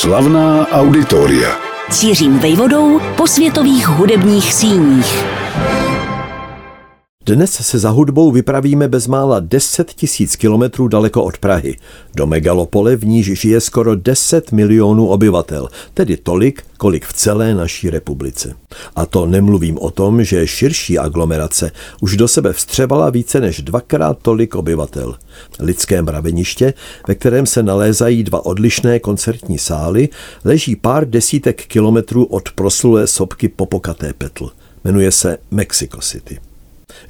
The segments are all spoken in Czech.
Slavná auditoria. Cířím vejvodou po světových hudebních síních. Dnes se za hudbou vypravíme bezmála 10 tisíc kilometrů daleko od Prahy, do megalopole, v níž žije skoro 10 milionů obyvatel, tedy tolik, kolik v celé naší republice. A to nemluvím o tom, že širší aglomerace už do sebe vstřebala více než dvakrát tolik obyvatel. Lidské mraveniště, ve kterém se nalézají dva odlišné koncertní sály, leží pár desítek kilometrů od proslulé sopky Popokaté Petl. Jmenuje se Mexico City.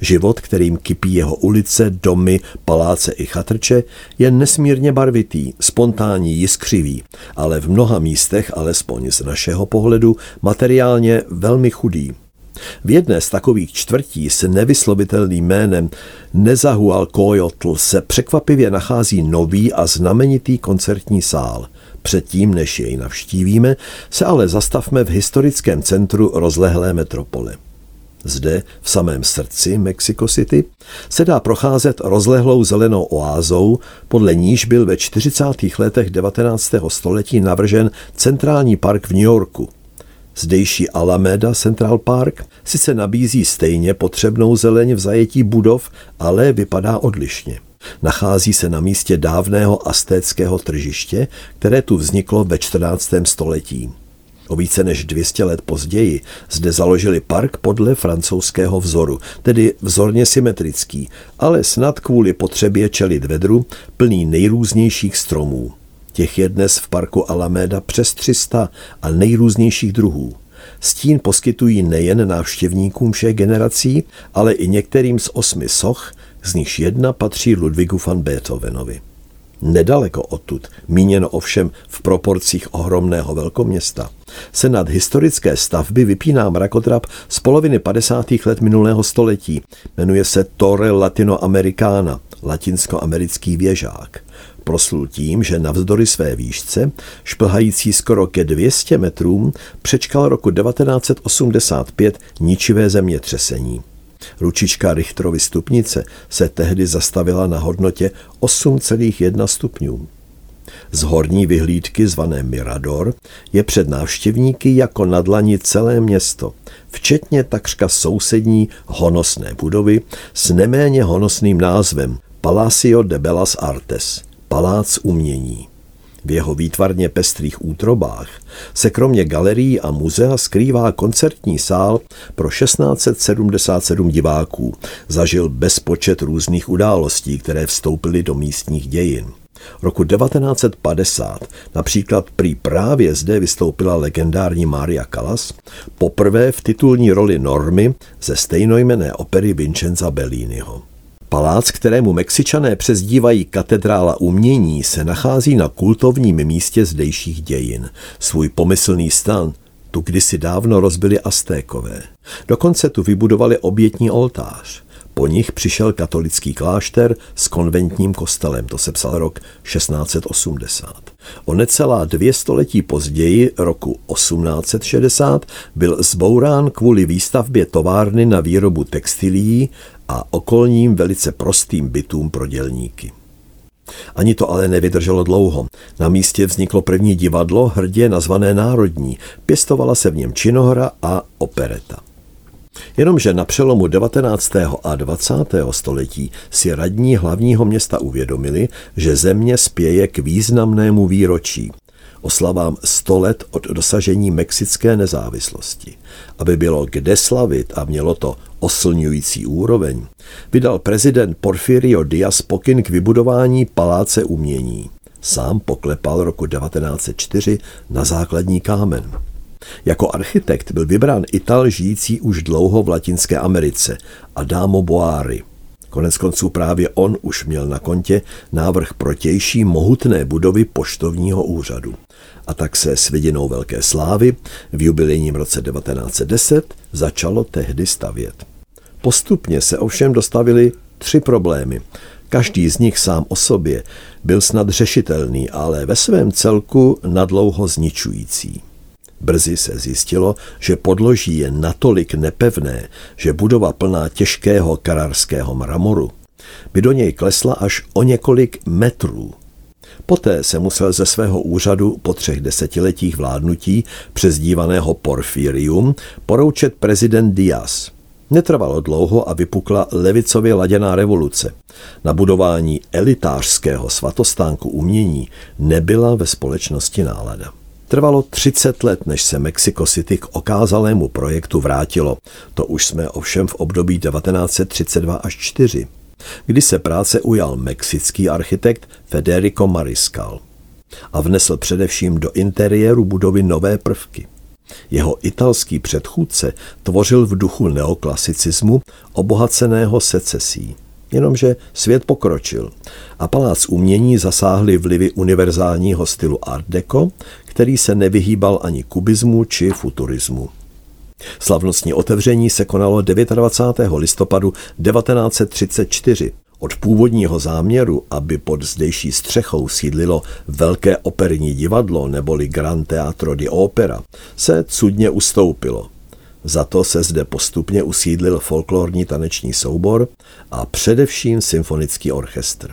Život, kterým kypí jeho ulice, domy, paláce i chatrče, je nesmírně barvitý, spontánní, jiskřivý, ale v mnoha místech, alespoň z našeho pohledu, materiálně velmi chudý. V jedné z takových čtvrtí s nevyslovitelným jménem Nezahualcoyotl se překvapivě nachází nový a znamenitý koncertní sál. Předtím, než jej navštívíme, se ale zastavme v historickém centru rozlehlé metropole. Zde, v samém srdci Mexico City, se dá procházet rozlehlou zelenou oázou, podle níž byl ve 40. letech 19. století navržen centrální park v New Yorku. Zdejší Alameda Central Park sice nabízí stejně potřebnou zeleň v zajetí budov, ale vypadá odlišně. Nachází se na místě dávného astéckého tržiště, které tu vzniklo ve 14. století. O více než 200 let později zde založili park podle francouzského vzoru, tedy vzorně symetrický, ale snad kvůli potřebě čelit vedru plný nejrůznějších stromů. Těch je dnes v parku Alameda přes 300 a nejrůznějších druhů. Stín poskytují nejen návštěvníkům všech generací, ale i některým z osmi soch, z nichž jedna patří Ludvigu van Beethovenovi. Nedaleko odtud, míněno ovšem v proporcích ohromného velkoměsta, se nad historické stavby vypíná mrakodrap z poloviny 50. let minulého století. Jmenuje se Torre Latinoamericana, latinskoamerický věžák. Proslul tím, že navzdory své výšce, šplhající skoro ke 200 metrům, přečkal roku 1985 ničivé zemětřesení. Ručička Richterovy stupnice se tehdy zastavila na hodnotě 8,1 stupňů. Z horní vyhlídky zvané Mirador je před návštěvníky jako na dlani celé město, včetně takřka sousední honosné budovy s neméně honosným názvem Palacio de Bellas Artes, Palác umění. V jeho výtvarně pestrých útrobách se kromě galerií a muzea skrývá koncertní sál pro 1677 diváků. Zažil bezpočet různých událostí, které vstoupily do místních dějin. Roku 1950 například prý právě zde vystoupila legendární Maria Callas, poprvé v titulní roli Normy ze stejnojmené opery Vincenza Belliniho. Palác, kterému Mexičané přezdívají katedrála umění, se nachází na kultovním místě zdejších dějin. Svůj pomyslný stan tu kdysi dávno rozbili Aztékové. Dokonce tu vybudovali obětní oltář. Po nich přišel katolický klášter s konventním kostelem, to se psal rok 1680. O necelá dvě století později, roku 1860, byl zbourán kvůli výstavbě továrny na výrobu textilií a okolním velice prostým bytům pro dělníky. Ani to ale nevydrželo dlouho. Na místě vzniklo první divadlo, hrdě nazvané Národní. Pěstovala se v něm činohra a opereta. Jenomže na přelomu 19. a 20. století si radní hlavního města uvědomili, že země spěje k významnému výročí oslavám 100 let od dosažení mexické nezávislosti. Aby bylo kde slavit a mělo to oslňující úroveň, vydal prezident Porfirio Díaz pokyn k vybudování paláce umění. Sám poklepal roku 1904 na základní kámen. Jako architekt byl vybrán Ital žijící už dlouho v Latinské Americe, Adamo Boari. Konec konců právě on už měl na kontě návrh protější mohutné budovy poštovního úřadu. A tak se s vidinou velké slávy v jubilejním roce 1910 začalo tehdy stavět. Postupně se ovšem dostavili tři problémy. Každý z nich sám o sobě byl snad řešitelný, ale ve svém celku nadlouho zničující. Brzy se zjistilo, že podloží je natolik nepevné, že budova plná těžkého kararského mramoru by do něj klesla až o několik metrů. Poté se musel ze svého úřadu po třech desetiletích vládnutí, přezdívaného Porfirium, poroučet prezident Díaz. Netrvalo dlouho a vypukla levicově laděná revoluce. Na budování elitářského svatostánku umění nebyla ve společnosti nálada. Trvalo 30 let, než se Mexico City k okázalému projektu vrátilo. To už jsme ovšem v období 1932 až 4, kdy se práce ujal mexický architekt Federico Mariscal a vnesl především do interiéru budovy nové prvky. Jeho italský předchůdce tvořil v duchu neoklasicismu obohaceného secesí. Jenomže svět pokročil a palác umění zasáhly vlivy univerzálního stylu Art Deco, který se nevyhýbal ani kubismu či futurismu. Slavnostní otevření se konalo 29. listopadu 1934. Od původního záměru, aby pod zdejší střechou sídlilo velké operní divadlo neboli Grand Teatro di Opera, se cudně ustoupilo. Za to se zde postupně usídlil folklorní taneční soubor a především symfonický orchestr.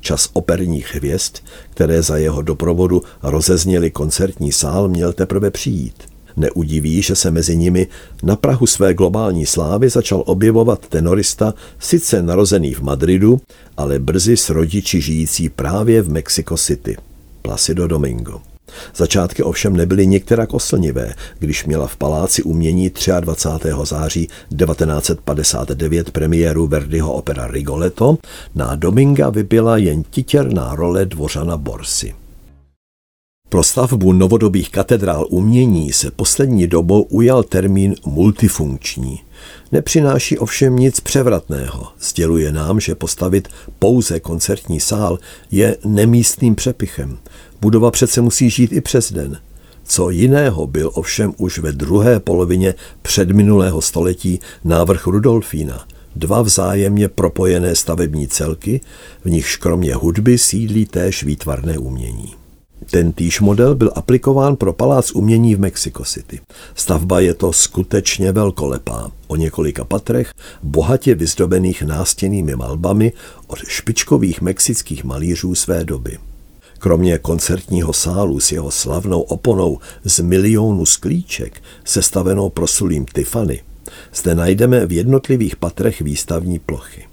Čas operních hvězd, které za jeho doprovodu rozezněli koncertní sál, měl teprve přijít. Neudiví, že se mezi nimi na Prahu své globální slávy začal objevovat tenorista, sice narozený v Madridu, ale brzy s rodiči žijící právě v Mexico City, Placido Domingo. Začátky ovšem nebyly některak oslnivé, když měla v Paláci umění 23. září 1959 premiéru Verdiho opera Rigoletto, na Dominga vybila jen titěrná role dvořana Borsy. Pro stavbu novodobých katedrál umění se poslední dobou ujal termín multifunkční. Nepřináší ovšem nic převratného. Sděluje nám, že postavit pouze koncertní sál je nemístným přepichem. Budova přece musí žít i přes den. Co jiného byl ovšem už ve druhé polovině předminulého století návrh Rudolfína. Dva vzájemně propojené stavební celky, v nichž kromě hudby sídlí též výtvarné umění. Ten týž model byl aplikován pro palác umění v Mexico City. Stavba je to skutečně velkolepá, o několika patrech, bohatě vyzdobených nástěnými malbami od špičkových mexických malířů své doby. Kromě koncertního sálu s jeho slavnou oponou z milionu sklíček, sestavenou prosulým Tiffany, zde najdeme v jednotlivých patrech výstavní plochy.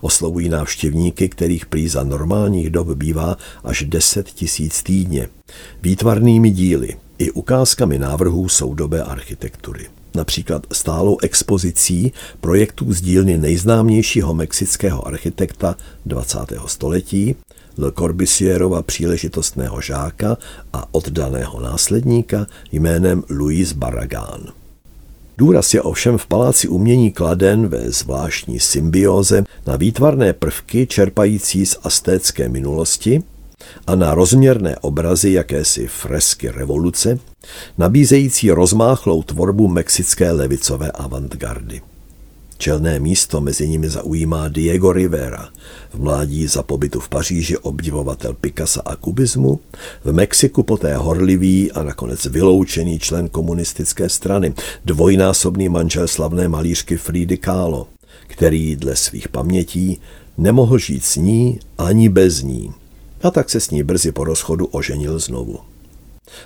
Oslovují návštěvníky, kterých prý za normálních dob bývá až 10 tisíc týdně. Výtvarnými díly i ukázkami návrhů soudobé architektury. Například stálou expozicí projektů z dílny nejznámějšího mexického architekta 20. století, Le Corbusierova příležitostného žáka a oddaného následníka jménem Louis Barragán. Důraz je ovšem v Paláci umění kladen ve zvláštní symbioze na výtvarné prvky čerpající z astécké minulosti a na rozměrné obrazy jakési fresky revoluce, nabízející rozmáchlou tvorbu mexické levicové avantgardy. Čelné místo mezi nimi zaujímá Diego Rivera, v mládí za pobytu v Paříži obdivovatel Picasa a kubismu, v Mexiku poté horlivý a nakonec vyloučený člen komunistické strany, dvojnásobný manžel slavné malířky Fridy Kahlo, který dle svých pamětí nemohl žít s ní ani bez ní. A tak se s ní brzy po rozchodu oženil znovu.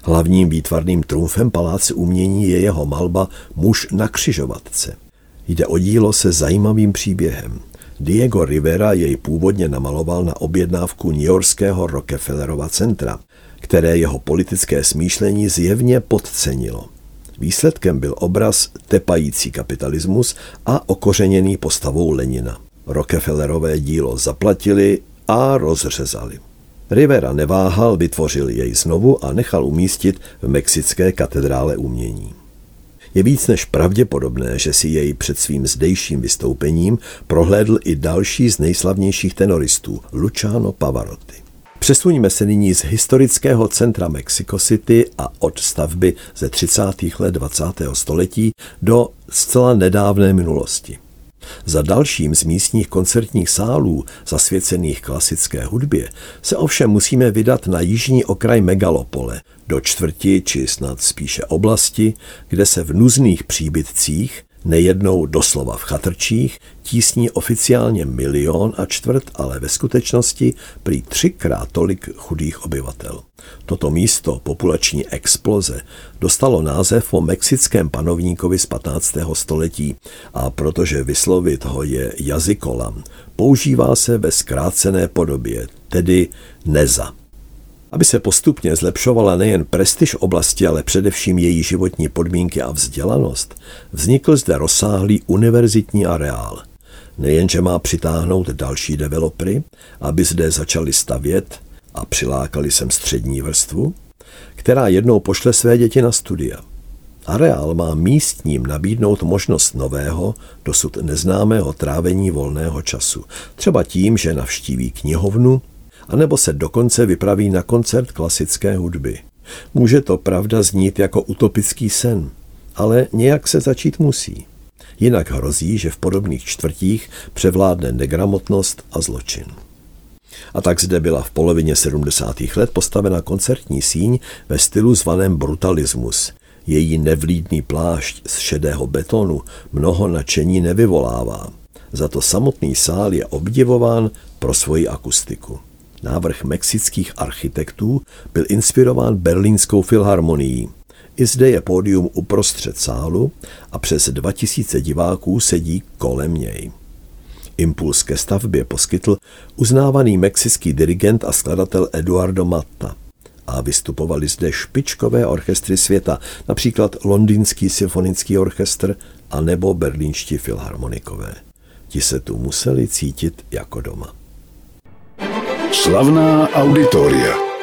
Hlavním výtvarným trumfem paláce umění je jeho malba Muž na křižovatce – Jde o dílo se zajímavým příběhem. Diego Rivera jej původně namaloval na objednávku Yorkského Rockefellerova centra, které jeho politické smýšlení zjevně podcenilo. Výsledkem byl obraz tepající kapitalismus a okořeněný postavou Lenina. Rockefellerové dílo zaplatili a rozřezali. Rivera neváhal, vytvořil jej znovu a nechal umístit v mexické katedrále umění. Je víc než pravděpodobné, že si jej před svým zdejším vystoupením prohlédl i další z nejslavnějších tenoristů, Luciano Pavarotti. Přesuňme se nyní z historického centra Mexico City a od stavby ze 30. let 20. století do zcela nedávné minulosti. Za dalším z místních koncertních sálů zasvěcených klasické hudbě se ovšem musíme vydat na jižní okraj megalopole, do čtvrti či snad spíše oblasti, kde se v nuzných příbytcích Nejednou doslova v chatrčích tísní oficiálně milion a čtvrt, ale ve skutečnosti prý třikrát tolik chudých obyvatel. Toto místo populační exploze dostalo název o mexickém panovníkovi z 15. století a protože vyslovit ho je jazykolam, používá se ve zkrácené podobě, tedy neza. Aby se postupně zlepšovala nejen prestiž oblasti, ale především její životní podmínky a vzdělanost, vznikl zde rozsáhlý univerzitní areál. Nejenže má přitáhnout další developery, aby zde začali stavět a přilákali sem střední vrstvu, která jednou pošle své děti na studia. Areál má místním nabídnout možnost nového, dosud neznámého trávení volného času. Třeba tím, že navštíví knihovnu, anebo se dokonce vypraví na koncert klasické hudby. Může to pravda znít jako utopický sen, ale nějak se začít musí. Jinak hrozí, že v podobných čtvrtích převládne negramotnost a zločin. A tak zde byla v polovině 70. let postavena koncertní síň ve stylu zvaném brutalismus. Její nevlídný plášť z šedého betonu mnoho nadšení nevyvolává. Za to samotný sál je obdivován pro svoji akustiku. Návrh mexických architektů byl inspirován berlínskou filharmonií. I zde je pódium uprostřed sálu a přes 2000 diváků sedí kolem něj. Impuls ke stavbě poskytl uznávaný mexický dirigent a skladatel Eduardo Matta. A vystupovali zde špičkové orchestry světa, například Londýnský symfonický orchestr a nebo berlínští filharmonikové. Ti se tu museli cítit jako doma. Slavná auditoria.